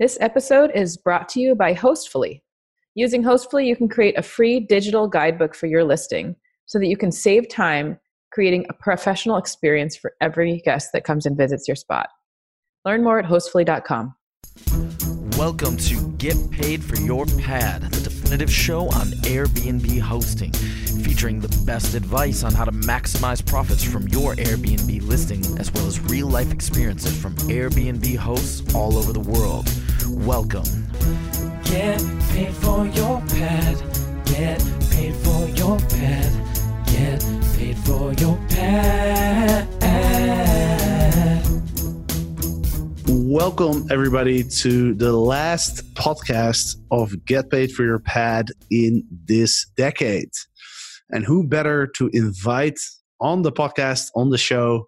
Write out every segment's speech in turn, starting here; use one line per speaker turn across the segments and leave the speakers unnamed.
This episode is brought to you by Hostfully. Using Hostfully, you can create a free digital guidebook for your listing so that you can save time creating a professional experience for every guest that comes and visits your spot. Learn more at hostfully.com.
Welcome to Get Paid for Your Pad, show on Airbnb hosting, featuring the best advice on how to maximize profits from your Airbnb listing, as well as real life experiences from Airbnb hosts all over the world. Welcome.
Get paid for your pad. Get paid for your pad. Get paid for your pad.
Welcome, everybody, to the last podcast of Get Paid for Your Pad in this decade. And who better to invite on the podcast, on the show,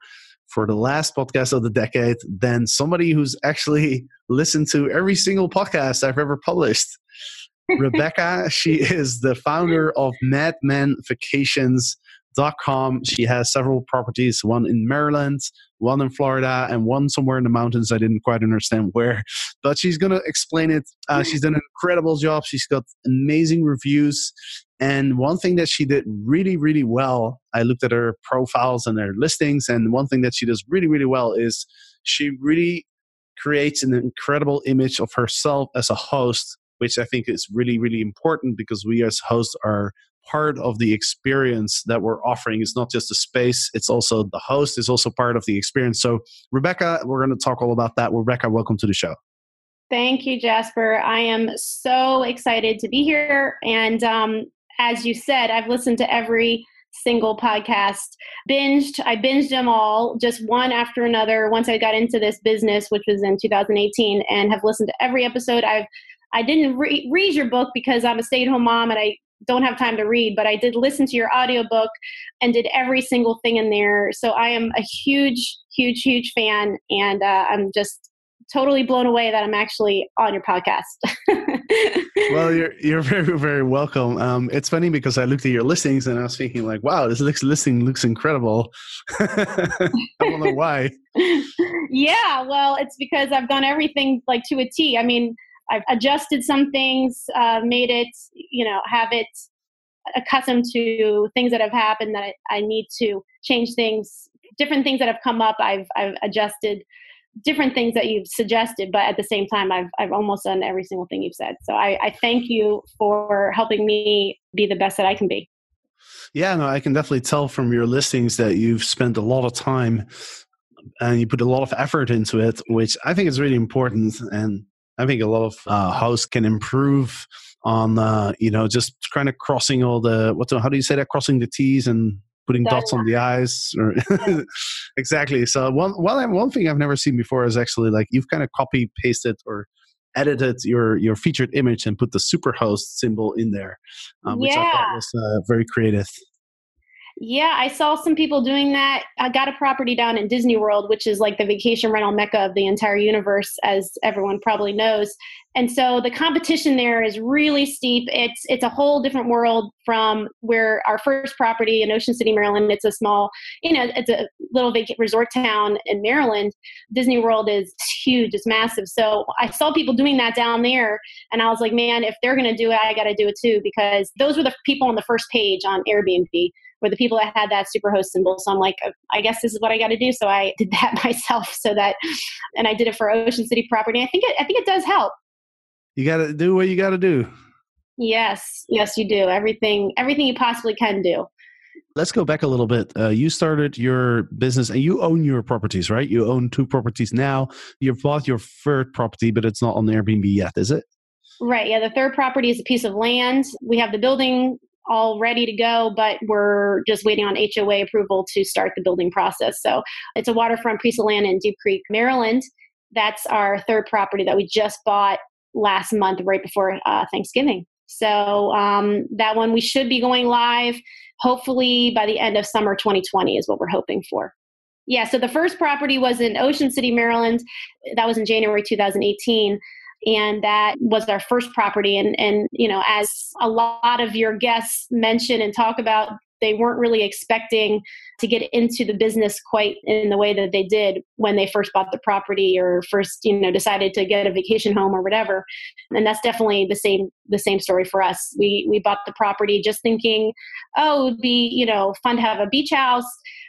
for the last podcast of the decade than somebody who's actually listened to every single podcast I've ever published? Rebecca, she is the founder of Madman Vacations com. She has several properties, one in Maryland, one in Florida, and one somewhere in the mountains. I didn't quite understand where, but she's going to explain it. Uh, she's done an incredible job. She's got amazing reviews. And one thing that she did really, really well, I looked at her profiles and her listings, and one thing that she does really, really well is she really creates an incredible image of herself as a host which I think is really, really important because we as hosts are part of the experience that we're offering. It's not just the space, it's also the host is also part of the experience. So, Rebecca, we're going to talk all about that. Rebecca, welcome to the show.
Thank you, Jasper. I am so excited to be here. And um, as you said, I've listened to every single podcast binged i binged them all just one after another once i got into this business which was in 2018 and have listened to every episode i've i didn't re- read your book because i'm a stay-at-home mom and i don't have time to read, but I did listen to your audiobook and did every single thing in there. So I am a huge, huge, huge fan, and uh, I'm just totally blown away that I'm actually on your podcast.
well, you're you're very very welcome. Um, it's funny because I looked at your listings and I was thinking like, wow, this looks, listing looks incredible. I don't know why.
yeah, well, it's because I've done everything like to a T. I mean, I've adjusted some things, uh, made it, you know, have it accustomed to things that have happened that I, I need to change things, different things that have come up. I've, I've adjusted different things that you've suggested, but at the same time, I've, I've almost done every single thing you've said. So I, I thank you for helping me be the best that I can be.
Yeah, no, I can definitely tell from your listings that you've spent a lot of time and you put a lot of effort into it, which I think is really important. And I think a lot of uh, hosts can improve on, uh, you know, just kind of crossing all the, what, how do you say that? Crossing the T's and putting dots on the eyes or exactly so one well one thing i've never seen before is actually like you've kind of copy pasted or edited your your featured image and put the superhost symbol in there um, which
yeah.
i thought was uh, very creative
yeah, I saw some people doing that. I got a property down in Disney World, which is like the vacation rental mecca of the entire universe, as everyone probably knows. And so the competition there is really steep. It's it's a whole different world from where our first property in Ocean City, Maryland. It's a small, you know, it's a little vac- resort town in Maryland. Disney World is huge, it's massive. So I saw people doing that down there, and I was like, man, if they're going to do it, I got to do it too because those were the people on the first page on Airbnb were the people that had that superhost symbol. So I'm like, uh, I guess this is what I got to do. So I did that myself. So that, and I did it for Ocean City property. I think it, I think it does help.
You got to do what you got to do.
Yes, yes, you do everything, everything you possibly can do.
Let's go back a little bit. Uh, you started your business and you own your properties, right? You own two properties now. You've bought your third property, but it's not on Airbnb yet, is it?
Right. Yeah. The third property is a piece of land. We have the building all ready to go, but we're just waiting on HOA approval to start the building process. So it's a waterfront piece of land in Deep Creek, Maryland. That's our third property that we just bought last month, right before uh, Thanksgiving. So um, that one we should be going live hopefully by the end of summer 2020 is what we're hoping for. Yeah, so the first property was in Ocean City, Maryland. That was in January 2018 and that was our first property and and you know as a lot of your guests mention and talk about they weren't really expecting to get into the business quite in the way that they did when they first bought the property or first you know decided to get a vacation home or whatever and that's definitely the same the same story for us we we bought the property just thinking oh it would be you know fun to have a beach house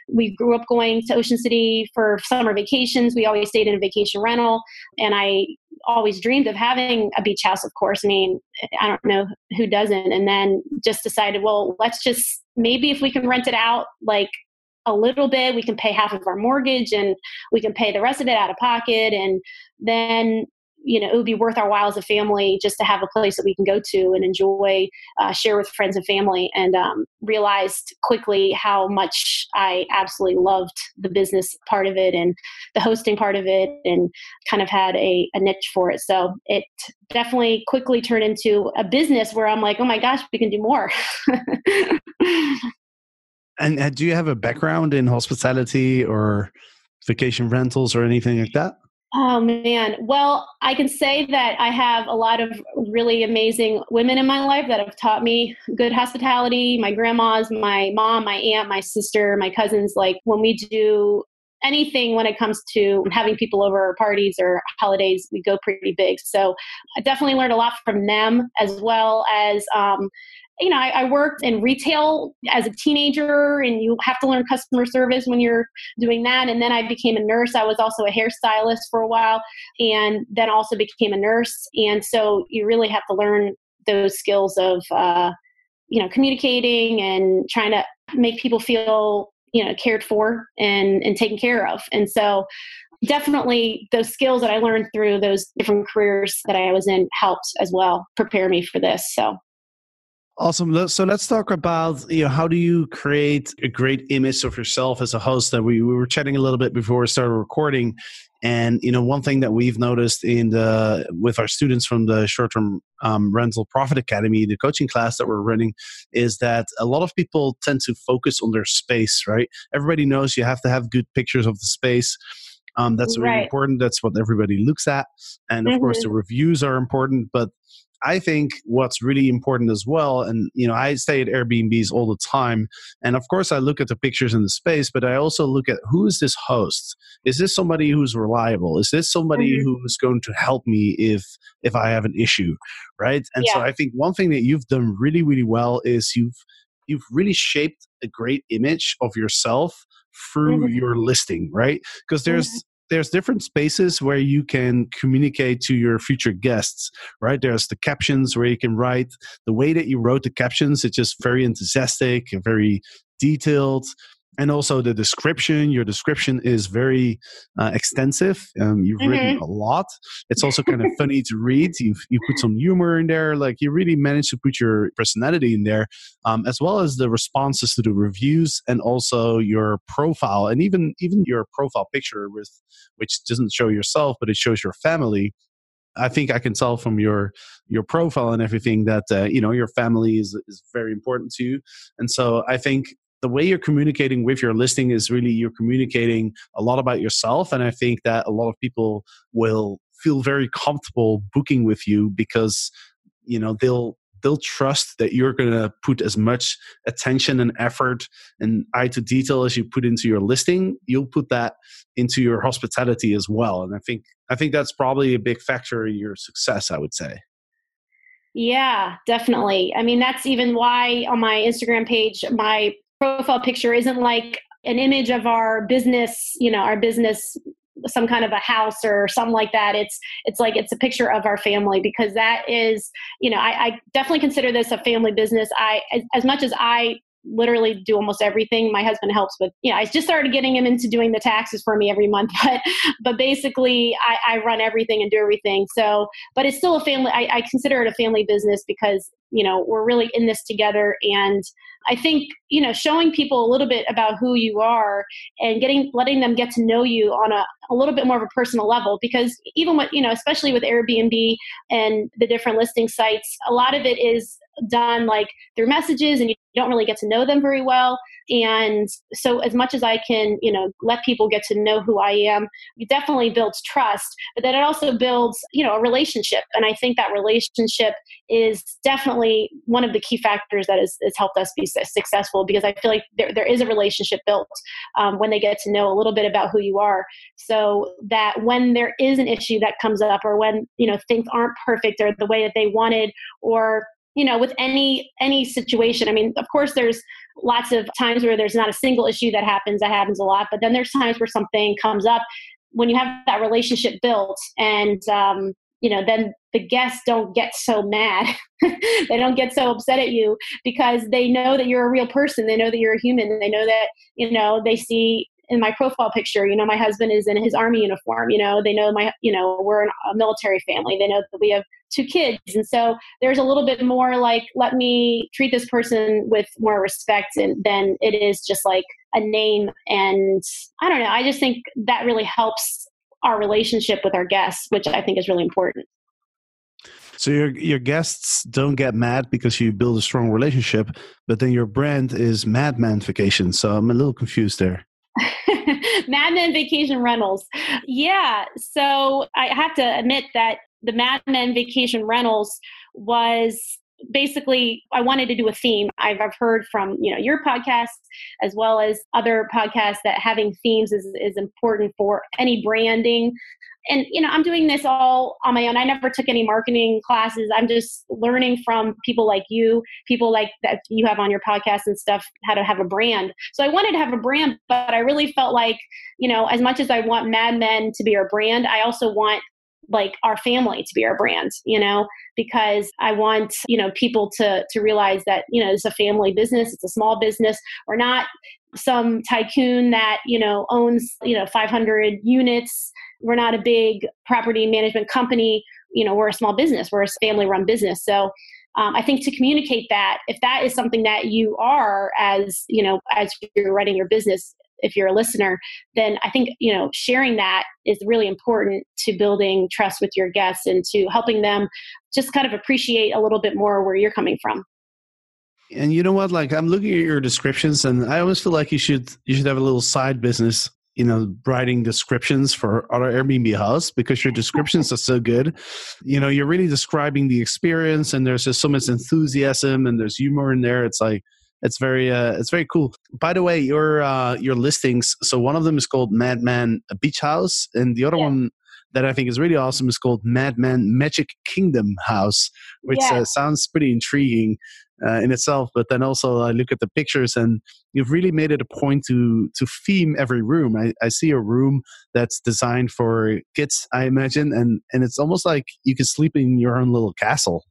we grew up going to Ocean City for summer vacations. We always stayed in a vacation rental. And I always dreamed of having a beach house, of course. I mean, I don't know who doesn't. And then just decided, well, let's just maybe if we can rent it out like a little bit, we can pay half of our mortgage and we can pay the rest of it out of pocket. And then you know it would be worth our while as a family just to have a place that we can go to and enjoy uh, share with friends and family and um, realized quickly how much i absolutely loved the business part of it and the hosting part of it and kind of had a, a niche for it. So it definitely quickly turned into a business where i'm like oh my gosh we can do more.
And uh, do you have a background in hospitality or vacation rentals or anything like that
Oh man. Well, I can say that I have a lot of really amazing women in my life that have taught me good hospitality. My grandmas, my mom, my aunt, my sister, my cousins. Like when we do anything when it comes to having people over parties or holidays, we go pretty big. So I definitely learned a lot from them as well as um, you know, I, I, worked in retail as a teenager, and you have to learn customer service when you're doing that. And then I became a nurse. I was also a hairstylist for a while, and then also became a nurse. And so you really have to learn those skills of, uh, you know, communicating and trying to make people feel, you know, cared for and and taken care of. And so definitely those skills that I learned through those different careers that I was in helped as well prepare me for this. So
Awesome. So let's talk about you know how do you create a great image of yourself as a host? That we, we were chatting a little bit before we started recording, and you know one thing that we've noticed in the with our students from the short term um, rental profit academy, the coaching class that we're running, is that a lot of people tend to focus on their space. Right? Everybody knows you have to have good pictures of the space. Um, that's really right. important. That's what everybody looks at, and of mm-hmm. course the reviews are important. But I think what's really important as well, and you know, I stay at Airbnbs all the time, and of course, I look at the pictures in the space, but I also look at who is this host? Is this somebody who's reliable? Is this somebody mm-hmm. who's going to help me if if I have an issue, right? And yeah. so I think one thing that you've done really, really well is you've you've really shaped a great image of yourself through mm-hmm. your listing, right? Because there's mm-hmm there's different spaces where you can communicate to your future guests right? There's the captions where you can write. The way that you wrote the captions it's just very enthusiastic and very detailed and also the description your description is very uh, extensive. Um, you've mm-hmm. written a lot. It's also kind of funny to read. You've you put some humor in there. Like you really managed to put your personality in there um, as well as the responses to the reviews and also your profile and even even your profile picture with which doesn't show yourself but it shows your family. I think I can tell from your your profile and everything that uh, you know your family is is very important to you, and so I think the way you're communicating with your listing is really you're communicating a lot about yourself and i think that a lot of people will feel very comfortable booking with you because you know they'll they'll trust that you're going to put as much attention and effort and eye to detail as you put into your listing you'll put that into your hospitality as well and i think i think that's probably a big factor in your success i would say
yeah, definitely. I mean, that's even why on my Instagram page, my profile picture isn't like an image of our business, you know, our business some kind of a house or something like that. It's it's like it's a picture of our family because that is, you know, I, I definitely consider this a family business. I as, as much as I literally do almost everything. My husband helps with, you know, I just started getting him into doing the taxes for me every month, but, but basically I, I run everything and do everything. So, but it's still a family, I, I consider it a family business because, you know, we're really in this together. And I think, you know, showing people a little bit about who you are and getting, letting them get to know you on a, a little bit more of a personal level, because even with, you know, especially with Airbnb and the different listing sites, a lot of it is done like through messages and you don't really get to know them very well and so as much as i can you know let people get to know who i am it definitely builds trust but then it also builds you know a relationship and i think that relationship is definitely definitely one of the key factors that has, has helped us be successful because I feel like there, there is a relationship built um, when they get to know a little bit about who you are. So that when there is an issue that comes up or when, you know, things aren't perfect or the way that they wanted or you know with any any situation i mean of course there's lots of times where there's not a single issue that happens that happens a lot but then there's times where something comes up when you have that relationship built and um, you know then the guests don't get so mad they don't get so upset at you because they know that you're a real person they know that you're a human they know that you know they see in my profile picture, you know, my husband is in his army uniform, you know, they know my, you know, we're a military family. They know that we have two kids. And so there's a little bit more like, let me treat this person with more respect than it is just like a name. And I don't know. I just think that really helps our relationship with our guests, which I think is really important.
So your your guests don't get mad because you build a strong relationship, but then your brand is Madman Vacation. So I'm a little confused there.
Madman Vacation Rentals. Yeah. So I have to admit that the Madman Vacation Rentals was basically I wanted to do a theme. I've, I've heard from you know your podcast as well as other podcasts that having themes is, is important for any branding. And you know i'm doing this all on my own. I never took any marketing classes. I'm just learning from people like you people like that you have on your podcast and stuff how to have a brand. So i wanted to have a brand but i really felt like you know as much as i want mad men to be our brand i also want like our family to be our brand you know? Because i want you know people to to realize that you know it's a family business it's a small business. We're not some tycoon that you know owns you know 500 units. We're not a big property management company. You know we're a small business. We're a family run business. So um, i think to communicate that if that is something that you are as you know as you're running your business if you're a listener then i think you know sharing that is really important to building trust with your guests and to helping them just kind of appreciate a little bit more where you're coming from.
And you know what? Like i'm looking at your descriptions and i always feel like you should you should have a little side business you know writing descriptions for other airbnb hosts because your descriptions are so good. You know you're really describing the experience and there's just so much enthusiasm and there's humor in there. It's like it's very uh it's very cool by the way your uh your listings so one of them is called madman beach house and the other yeah. one that i think is really awesome is called madman magic kingdom house which yeah. uh, sounds pretty intriguing uh, in itself. But then also I look at the pictures and you've really made it a point to to theme every room. I, I see a room that's designed for kids, I imagine, and and it's almost like you can sleep in your own little castle.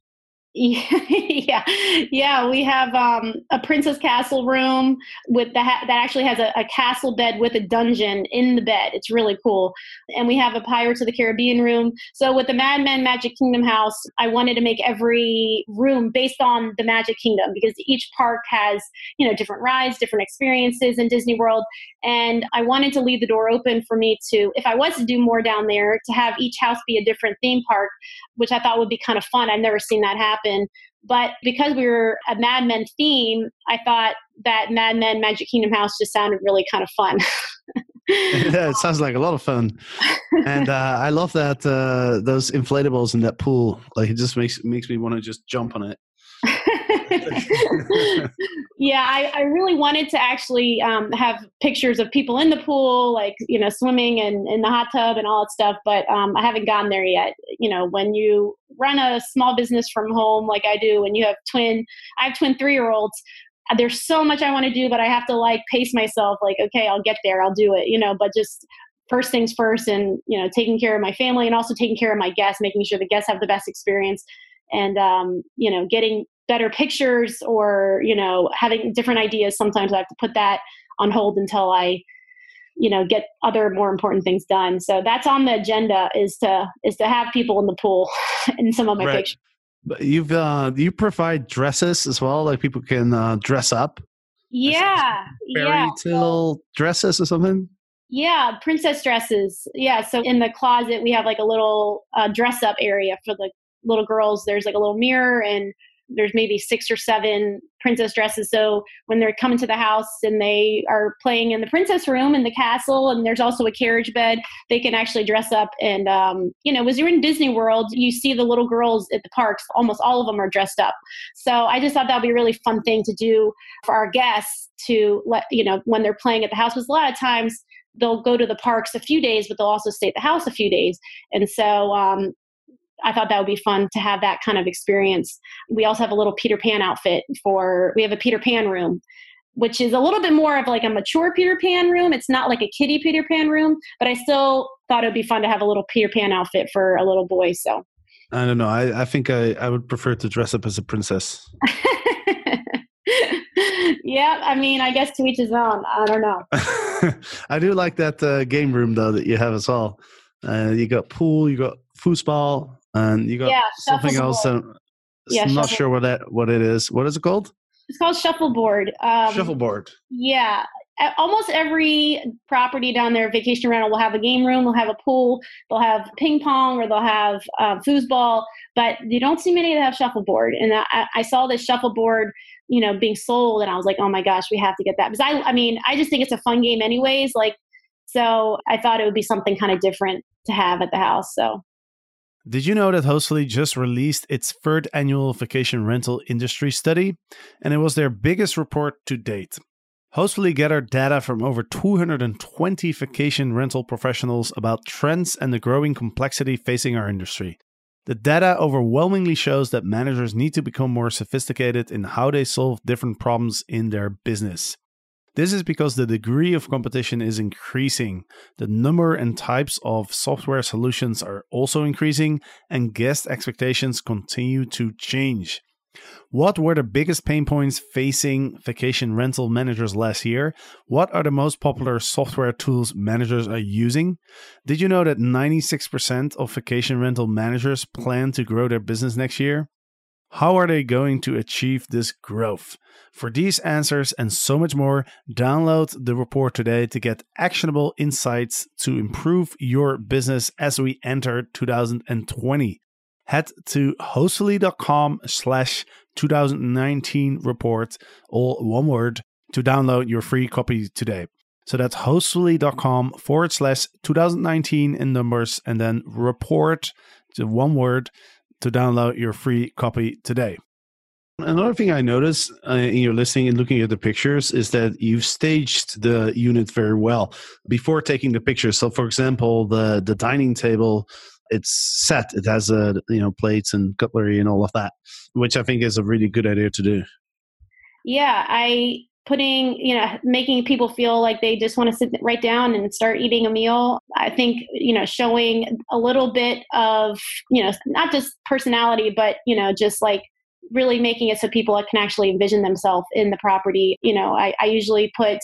Yeah, yeah. We have um, a princess castle room with the ha- that actually has a, a, castle bed with a dungeon in the bed. It's really cool. And we have a Pirates of the Caribbean room. So with the Mad Men Magic Kingdom house, I wanted to make every room based on the Magic Kingdom because each park has you know different rides, different experiences in Disney World, and I wanted to leave the door open for me to, if I was to do more down there, to have each house be a different theme park, which I thought would be kind of fun. I've never seen that happen. But because we were a Mad Men theme, I thought that Mad Men Magic Kingdom house just sounded really kind of fun.
yeah, it sounds like a lot of fun, and uh, I love that uh, those inflatables in that pool. Like it just makes makes me want to just jump on it.
yeah, I, I, really wanted to actually um, have pictures of people in the pool, like, you know, swimming and in the hot tub and all that stuff, but um, I haven't gotten there yet. You know, when you run a small business from home like I do, and you have twin, I have twin three year olds, there's so much I want to do, but I have to like pace myself, like, okay, I'll get there, I'll do it, you know, but just first things first and you know taking care of my family and also taking care of my guests making sure the guests have the best experience and um, you know getting better pictures or you know having different ideas. Sometimes i have to put that on hold until i you know get other more important things done. So that's on the agenda is to is to have people in the pool in some of my right. pictures.
But you've uh you provide dresses as well like people can uh dress up?
Yeah.
Fairy
yeah.
tale dresses or something?
Yeah princess dresses. Yeah so in the closet we have like a little uh, dress up area for the little girls. There's like a little mirror and there's maybe six or seven princess dresses. So when they're coming to the house and they are playing in the princess room in the castle, and there's also a carriage bed, they can actually dress up. And, um, you know, as you're in Disney World, you see the little girls at the parks, almost all of them are dressed up. So I just thought that would be a really fun thing to do for our guests to let, you know, when they're playing at the house, because a lot of times, they'll go to the parks a few days, but they'll also stay at the house a few days. And so um, I thought that would be fun to have that kind of experience. We also have a little Peter Pan outfit for, we have a Peter Pan room, which is a little bit more of like a mature Peter Pan room. It's not like a kitty Peter Pan room, but I still thought it would be fun to have a little Peter Pan outfit for a little boy. So
I don't know. I, I think I, I would prefer to dress up as a princess.
yeah, I mean, I guess to each his own. I don't know.
I do like that uh, game room though that you have as well. Uh, you got pool, you got foosball, and you got
Yeah,
something else.
shuffleboard.
I'm
Yeah,
not sure what that what it is. What is it called?
It's called shuffleboard. Um,
Shuffleboard.
Yeah. Almost every property down there, vacation rental, will have a game room, they'll have a pool, they'll have ping pong, or they'll have um, foosball, but you don't see many that have shuffleboard. And I, I- I saw this shuffleboard, you know, being sold, and I was like, oh my gosh, we have to get that because I, I mean, I just think it's a fun game, anyways. Like, so I thought it would be something kind of different to have at the house. So
Did you know that Hostfully just released its third annual vacation rental industry study? And it was their biggest report to date. Hostfully gathered data from over 220 vacation rental professionals about trends and the growing complexity facing our industry. The data overwhelmingly shows that managers need to become more sophisticated in how they solve different problems in their business. This is because the degree of competition is increasing. The number and types of software solutions are also increasing, and guest expectations continue to change. What were the biggest pain points facing vacation rental managers last year? What are the most popular software tools managers are using? Did you know that 96% of vacation rental managers plan to grow their business next year? How are they going to achieve this growth? For these answers and so much more, download the report today to get actionable insights to improve your business as we enter 2020. Head to hostfully.com slash 2019 report, all one word, to download your free copy today. So that's hostfully.com forward slash 2019 in numbers and then report to one word to download your free copy today.
Another thing I noticed uh, in your listing and looking at the pictures is that you've staged the unit very well before taking the pictures. So, for example, the the dining table, it's set. It has a you know plates and cutlery and all of that, which I think is a really good idea to do.
yeah, I putting, you know, making people feel like they just want to sit right down and start eating a meal. I think, you know, showing a little bit of, you know, not just personality, but, you know, just like really making it so people can actually envision themselves in the property. You know, I, I usually put,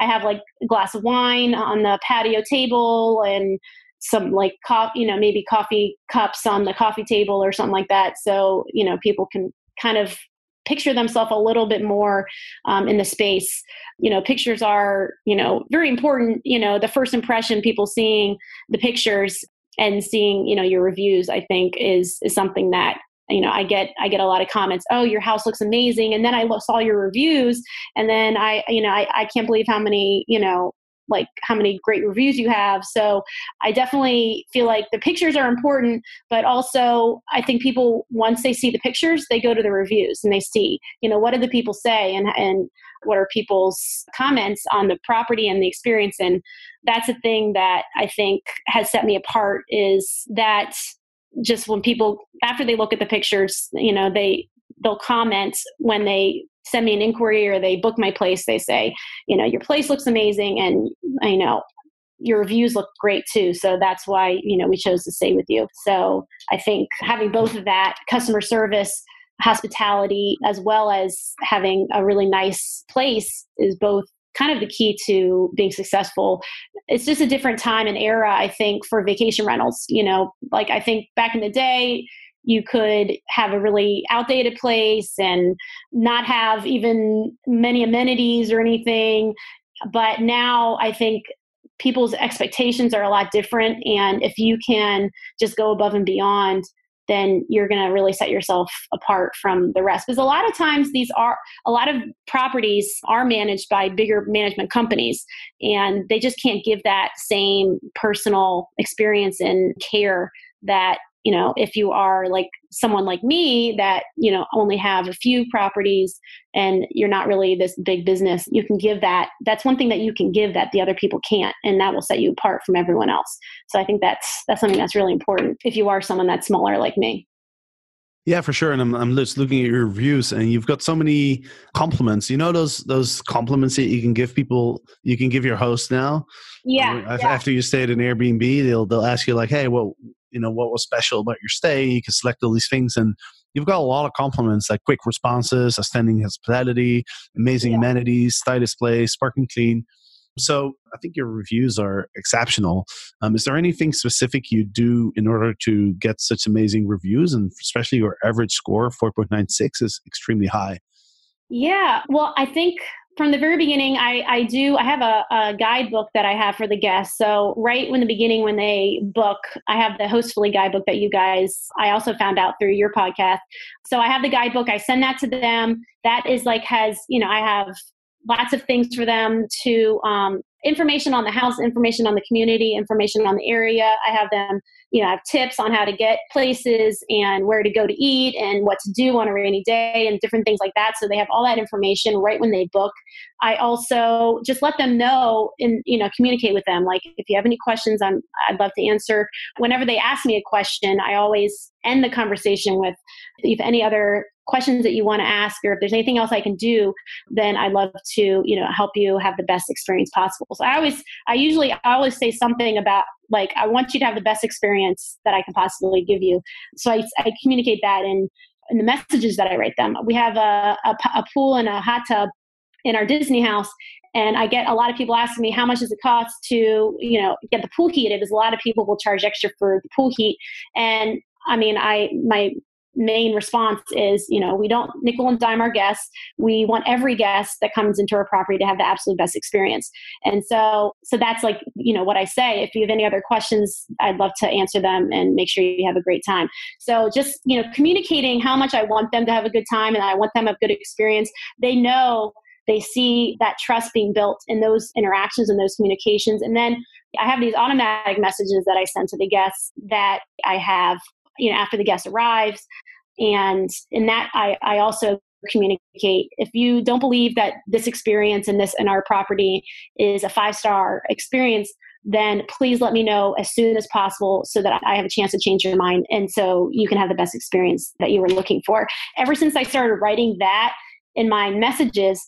I have like a glass of wine on the patio table and some like coffee, you know, maybe coffee cups on the coffee table or something like that. So, you know, people can kind of picture themselves a little bit more um, in the space. You know, pictures are, you know, very important. You know, the first impression, people seeing the pictures and seeing, you know, your reviews, I think is is something that you know i get i get a lot of comments oh your house looks amazing and then i saw your reviews and then i you know I, I can't believe how many you know like how many great reviews you have. So i definitely feel like the pictures are important but also i think people once they see the pictures they go to the reviews and they see you know what do the people say and and what are people's comments on the property and the experience. And that's a thing that i think has set me apart is that just when people after they look at the pictures you know they they'll comment when they send me an inquiry or they book my place they say you know your place looks amazing and i know your reviews look great too. So that's why you know we chose to stay with you. So i think having both of that customer service hospitality as well as having a really nice place is both kind of the key to being successful. It's just a different time and era i think for vacation rentals you know like i think back in the day you could have a really outdated place and not have even many amenities or anything but now i think people's expectations are a lot different and if you can just go above and beyond then you're going to really set yourself apart from the rest. Because a lot of times these are a lot of properties are managed by bigger management companies, and they just can't give that same personal experience and care that you know if you are like someone like me that you know only have a few properties and you're not really this big business you can give that that's one thing that you can give that the other people can't and that will set you apart from everyone else so i think that's that's something that's really important if you are someone that's smaller like me
yeah, for sure. And I'm, I'm just looking at your reviews, and you've got so many compliments. You know those those compliments that you can give people, you can give your host now.
Yeah.
After
yeah.
you stay at an Airbnb, they'll they'll ask you like, "Hey, well, you know what was special about your stay you can select all these things and you've got a lot of compliments like quick responses outstanding hospitality amazing yeah. amenities style display sparkling clean. So i think your reviews are exceptional. Um, is there anything specific you do in order to get such amazing reviews and especially your average score 4.96 is extremely high?
Yeah well i think from the very beginning, I, I do, I have a, a, guidebook that I have for the guests. So, right when the beginning, when they book, I have the Hostfully guidebook that you guys, I also found out through your podcast. So, I have the guidebook, I send that to them. That is like, has, you know, I have lots of things for them to um, information on the house, information on the community, information on the area. I have them, you know, I have tips on how to get places and where to go to eat and what to do on a rainy day and different things like that. So they have all that information right when they book. I also just let them know and you know communicate with them. Like if you have any questions, I'm I'd love to answer. Whenever they ask me a question, I always end the conversation with if any other questions that you want to ask or if there's anything else I can do, then I'd love to, you know, help you have the best experience possible. So I always, I usually, I always say something about like, I want you to have the best experience that I can possibly give you. So I, I communicate that in, in the messages that I write them. We have a, a, a pool and a hot tub in our Disney house. And I get a lot of people asking me how much does it cost to, you know, get the pool heated? Because a lot of people will charge extra for the pool heat. And I mean, I my main response is, you know, we don't nickel and dime our guests. We want every guest that comes into our property to have the absolute best experience. And so, so that's like, you know, what I say. If you have any other questions, I'd love to answer them and make sure you have a great time. So just, you know, communicating how much I want them to have a good time and I want them a good experience. They know they see that trust being built in those interactions and those communications. And then I have these automatic messages that I send to the guests that I have you know after the guest arrives and in that i i also communicate if you don't believe that this experience in this in our property is a five star experience then please let me know as soon as possible so that I have a chance to change your mind and so you can have the best experience that you were looking for. Ever since I started writing that in my messages,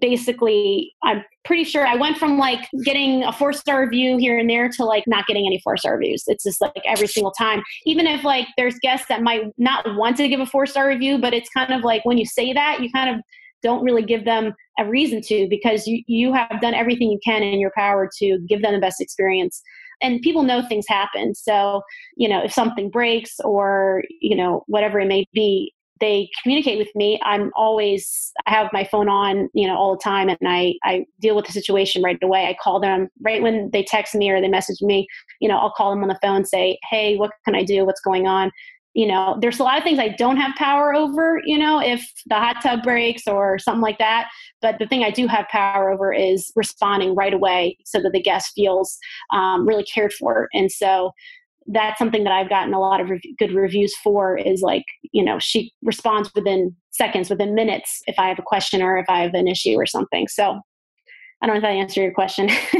basically i'm pretty sure i went from like getting a four star review here and there to like not getting any four star reviews. It's just like every single time. Even if like there's guests that might not want to give a four star review but it's kind of like when you say that you kind of don't really give them a reason to because you you have done everything you can in your power to give them the best experience. And people know things happen. So you know if something breaks or you know whatever it may be they communicate with me i'm always i have my phone on you know all the time and i i deal with the situation right away. I call them right when they text me or they message me you know i'll call them on the phone say hey what can i do? What's going on? You know there's a lot of things i don't have power over you know if the hot tub breaks or something like that but the thing i do have power over is responding right away so that the guest feels um, really cared for and so that's something that I've gotten a lot of good reviews for is like, you know, she responds within seconds, within minutes if I have a question or if I have an issue or something. So I don't know if I answered your question.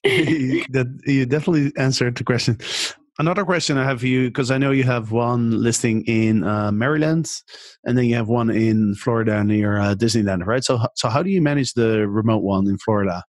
that you definitely answered the question. Another question I have for you, because I know you have one listing in uh, Maryland, and then you have one in Florida near uh, Disneyland, right? So, so how do you manage the remote one in Florida?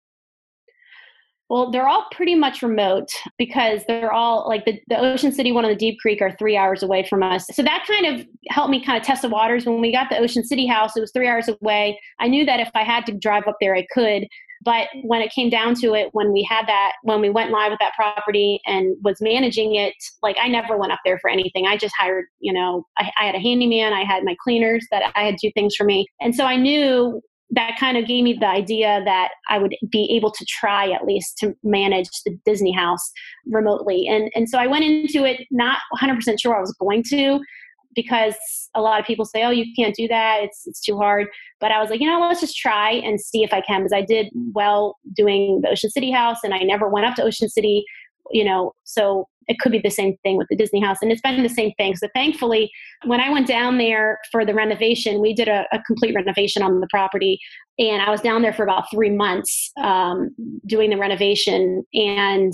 Well, they're all pretty much remote because they're all like the, the Ocean City one and the Deep Creek are three hours away from us. So that kind of helped me kind of test the waters. When we got the Ocean City house, it was three hours away. I knew that if I had to drive up there, I could. But when it came down to it, when we had that, when we went live with that property and was managing it, like I never went up there for anything. I just hired, you know, I, I had a handyman, I had my cleaners that I had do things for me. And so I knew that kind of gave me the idea that I would be able to try at least to manage the Disney house remotely. And and so I went into it not 100% sure I was going to because a lot of people say, "Oh, you can't do that. It's it's too hard." But I was like, you know, let's just try and see if I can because I did well doing the Ocean City house and I never went up to Ocean City, you know, so it could be the same thing with the Disney house. And it's been the same thing. So thankfully, when I went down there for the renovation, we did a, a complete renovation on the property. And I was down there for about three months um, doing the renovation. And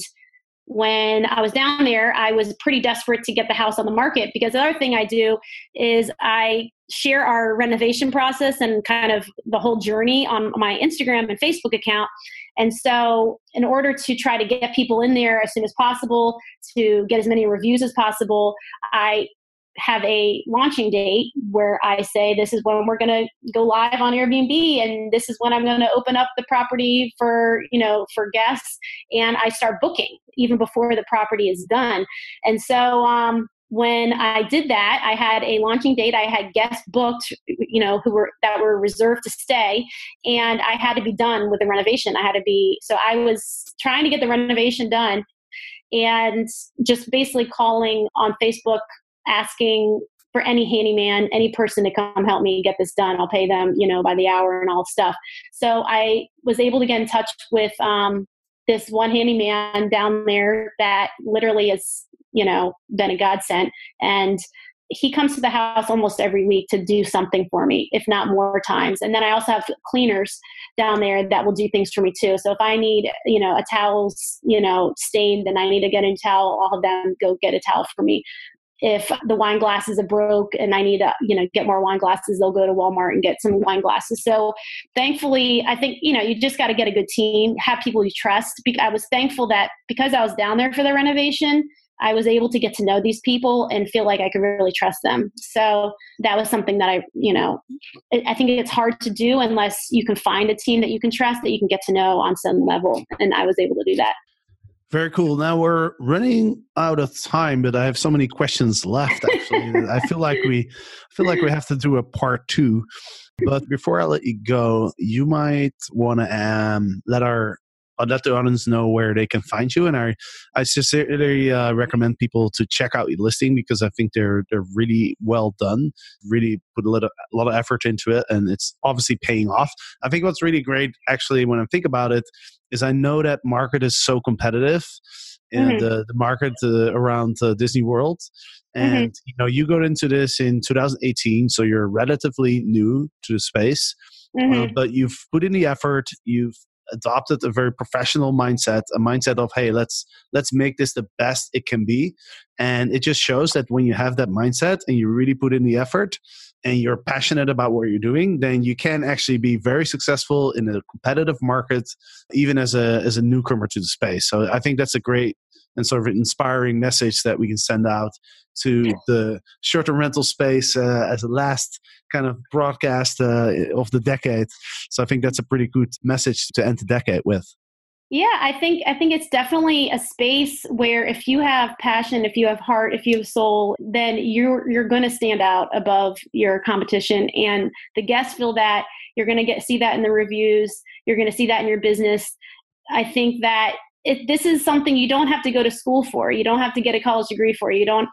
when I was down there, I was pretty desperate to get the house on the market because the other thing I do is I share our renovation process and kind of the whole journey on my Instagram and Facebook account. And so, in order to try to get people in there as soon as possible, to get as many reviews as possible, I have a launching date where I say this is when we're going to go live on Airbnb and this is when I'm going to open up the property for, you know, for guests and I start booking even before the property is done. And so um when I did that, I had a launching date. I had guests booked, you know, who were that were reserved to stay, and I had to be done with the renovation. I had to be so I was trying to get the renovation done, and just basically calling on Facebook asking for any handyman, any person to come help me get this done. I'll pay them, you know, by the hour and all stuff. So I was able to get in touch with um, this one handyman down there that literally is you know, been a godsend. And he comes to the house almost every week to do something for me, if not more times. And then I also have cleaners down there that will do things for me too. So if I need, you know, a towel's, you know, stained and I need to get a towel, all of them go get a towel for me. If the wine glasses are broke and I need to, you know, get more wine glasses, they'll go to Walmart and get some wine glasses. So thankfully, I think, you know, you just got to get a good team, have people you trust. I was thankful that because I was down there for the renovation, I was able to get to know these people and feel like I could really trust them. So that was something that I, you know, I think it's hard to do unless you can find a team that you can trust that you can get to know on some level. And I was able to do that.
Very cool. Now we're running out of time, but I have so many questions left. Actually, I feel like we I feel like we have to do a part two. But before I let you go, you might want to um, let our I'll let the audience know where they can find you. And I, I sincerely uh, recommend people to check out your listing because I think they're they're really well done. Really put a lot of a lot of effort into it, and it's obviously paying off. I think what's really great, actually, when I think about it, is I know that market is so competitive. And mm-hmm. the, the market uh, around uh, Disney World, mm-hmm. and mm-hmm. you know you got into this in 2018, so you're relatively new to the space. Uh, mm-hmm. Uh, but you've put in the effort you've adopted a very professional mindset a mindset of hey let's let's make this the best it can be. And it just shows that when you have that mindset and you really put in the effort and you're passionate about what you're doing then you can actually be very successful in a competitive market even as a as a newcomer to the space. So i think that's a great and sort of inspiring message that we can send out to the short-term rental space uh, as a last kind of broadcast uh, of the decade. So I think that's a pretty good message to end the decade with.
Yeah, I think I think it's definitely a space where if you have passion, if you have heart, if you have soul, then you're you're going to stand out above your competition and the guests feel that you're going to get see that in the reviews, you're going to see that in your business. I think that it, this is something you don't have to go to school for. You don't have to get a college degree for. You don't.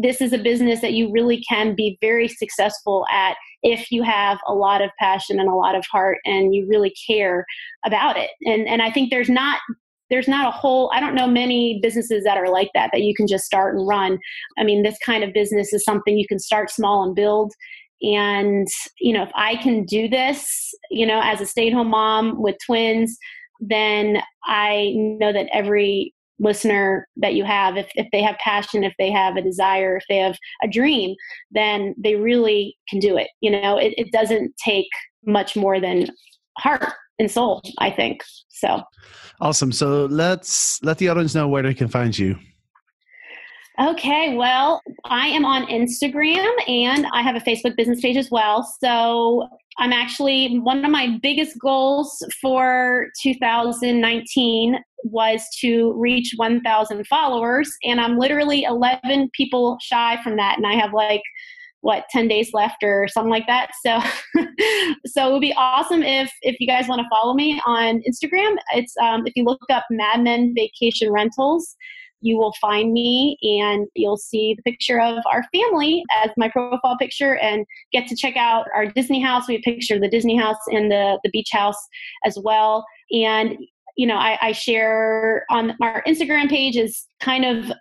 This is a business that you really can be very successful at if you have a lot of passion and a lot of heart and you really care about it. And and I think there's not there's not a whole i don't know many businesses that are like that that you can just start and run i mean this kind of business is something you can start small and build and you know if i can do this you know as a stay-at-home mom with twins then I know that every listener that you have, if, if they have passion, if they have a desire, if they have a dream, then they really can do it. You know, it, it doesn't take much more than heart and soul, I think. So
awesome. So let's let the audience know where they can find you.
Okay, well, I am on Instagram and I have a Facebook business page as well. So I'm actually one of my biggest goals for 2019 was to reach 1,000 followers, and I'm literally 11 people shy from that. And I have like what 10 days left or something like that so so it would be awesome if if you guys want to follow me on instagram it's um, if you look up mad men vacation rentals you will find me and you'll see the picture of our family as my profile picture and get to check out our Disney house. We have a picture of the Disney house and the, the beach house as well. And you know, I, I share on our Instagram page is kind of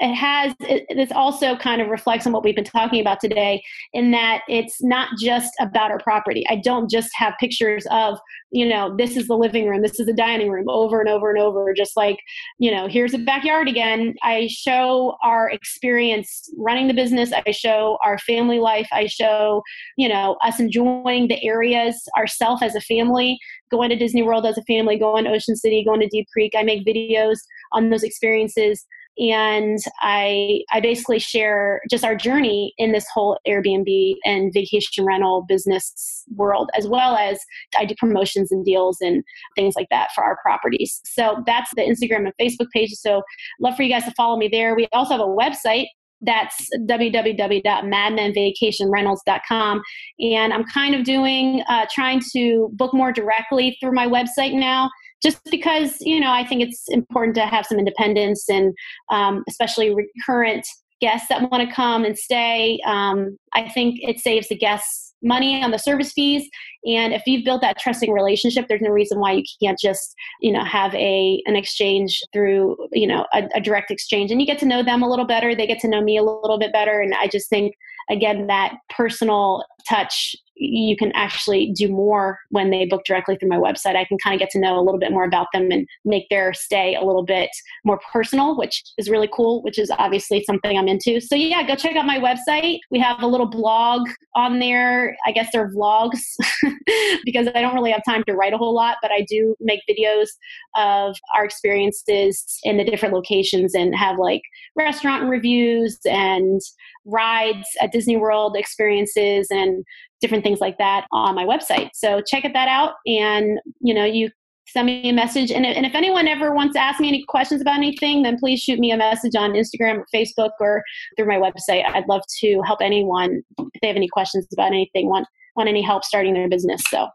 it has it, this also kind of reflects on what we've been talking about today in that it's not just about our property. I don't just have pictures of you know this is the living room this is the dining room over and over and over just like you know here's the backyard again. I show our experience running the business. I show our family life. I show you know us enjoying the areas ourself as a family going to disney world as a family going to ocean city going to deep creek. I make videos on those experiences and I I basically share just our journey in this whole Airbnb and vacation rental business world, as well as I do promotions and deals and things like that for our properties. So that's the Instagram and Facebook pages. So love for you guys to follow me there. We also have a website that's www.madmenvacationrentals.com and i'm kind of doing uh, trying to book more directly through my website now just because you know i think it's important to have some independence and um, especially recurrent guests that want to come and stay. Um, i think it saves the guests money on the service fees and if you've built that trusting relationship there's no reason why you can't just you know have a an exchange through you know a, a direct exchange. And you get to know them a little better they get to know me a little bit better and i just think again that personal touch you can actually do more when they book directly through my website. I can kind of get to know a little bit more about them and make their stay a little bit more personal, which is really cool, which is obviously something I'm into. So, yeah, go check out my website. We have a little blog on there. I guess they're vlogs because I don't really have time to write a whole lot, but I do make videos of our experiences in the different locations and have like restaurant reviews and rides at Disney World experiences and different things like that on my website. So check that out and you know you send me a message and, and if anyone ever wants to ask me any questions about anything then please shoot me a message on Instagram or Facebook or through my website. I'd love to help anyone if they have any questions about anything, want want any help starting their business. So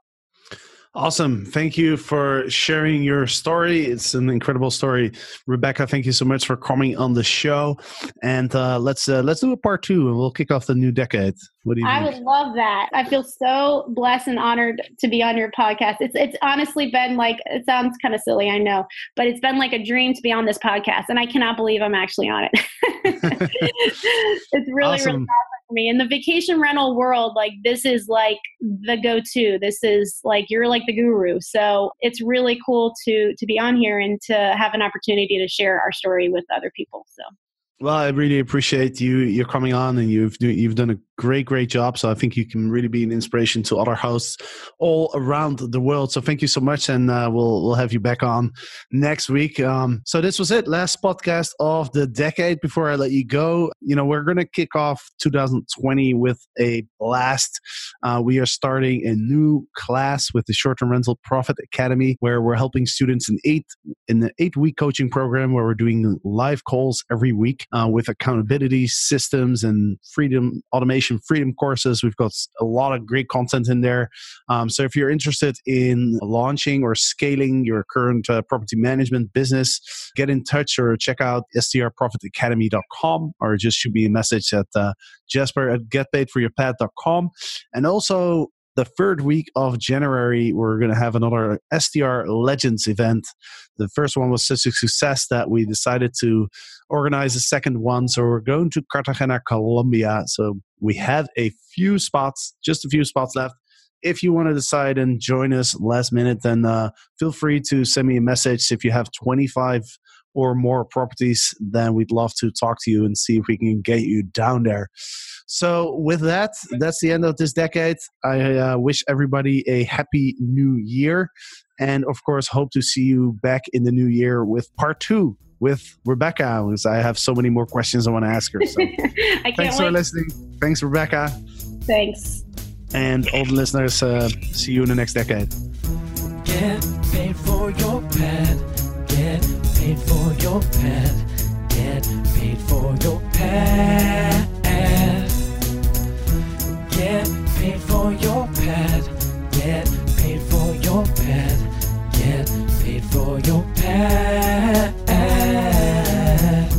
Awesome. Thank you for sharing your story. It's an incredible story. Rebecca, thank you so much for coming on the show. And uh, let's uh, let's do a part two and we'll kick off the new decade. What do you
I
think?
would love that. I feel so blessed and honored to be on your podcast. It's it's honestly been like it sounds kind of silly, I know, but it's been like a dream to be on this podcast and I cannot believe I'm actually on it. it's really awesome. really awesome for me. In the vacation rental world, like this is like the go-to. This is like you're like the guru. So it's really cool to to be on here and to have an opportunity to share our story with other people. So
well, I really appreciate you You're coming on, and you've you've done a great great job. So I think you can really be an inspiration to other hosts all around the world. So thank you so much, and uh, we'll we'll have you back on next week. Um, so this was it, last podcast of the decade. Before I let you go, you know we're gonna kick off 2020 with a blast. Uh, we are starting a new class with the Short Term Rental Profit Academy, where we're helping students in eight in the eight week coaching program, where we're doing live calls every week uh, with accountability systems and freedom automation freedom courses. We've got a lot of great content in there. Um, so if you're interested in launching or scaling your current uh, property management business, get in touch or check out strprofitacademy.com or just shoot me a message at uh, jasper at getpaidforyourpad.com. And also the third week of January, we're going to have another STR Legends event. The first one was such a success that we decided to organize a second one. So we're going to Cartagena, Colombia. So we have a few spots, just a few spots left. If you want to decide and join us last minute, then uh, feel free to send me a message. If you have 25 or more properties, then we'd love to talk to you and see if we can get you down there. So, with that, that's the end of this decade. I uh, wish everybody a happy new year. And of course, hope to see you back in the new year with part two with Rebecca, because I have so many more questions I want to ask her. So, thanks wait. for listening. Thanks, Rebecca.
Thanks.
And all the listeners, uh, see you in the next decade.
Get paid for your pet. Get paid for your pet. Get paid for your pet. pad. Get paid for your pad. Get paid for your pad.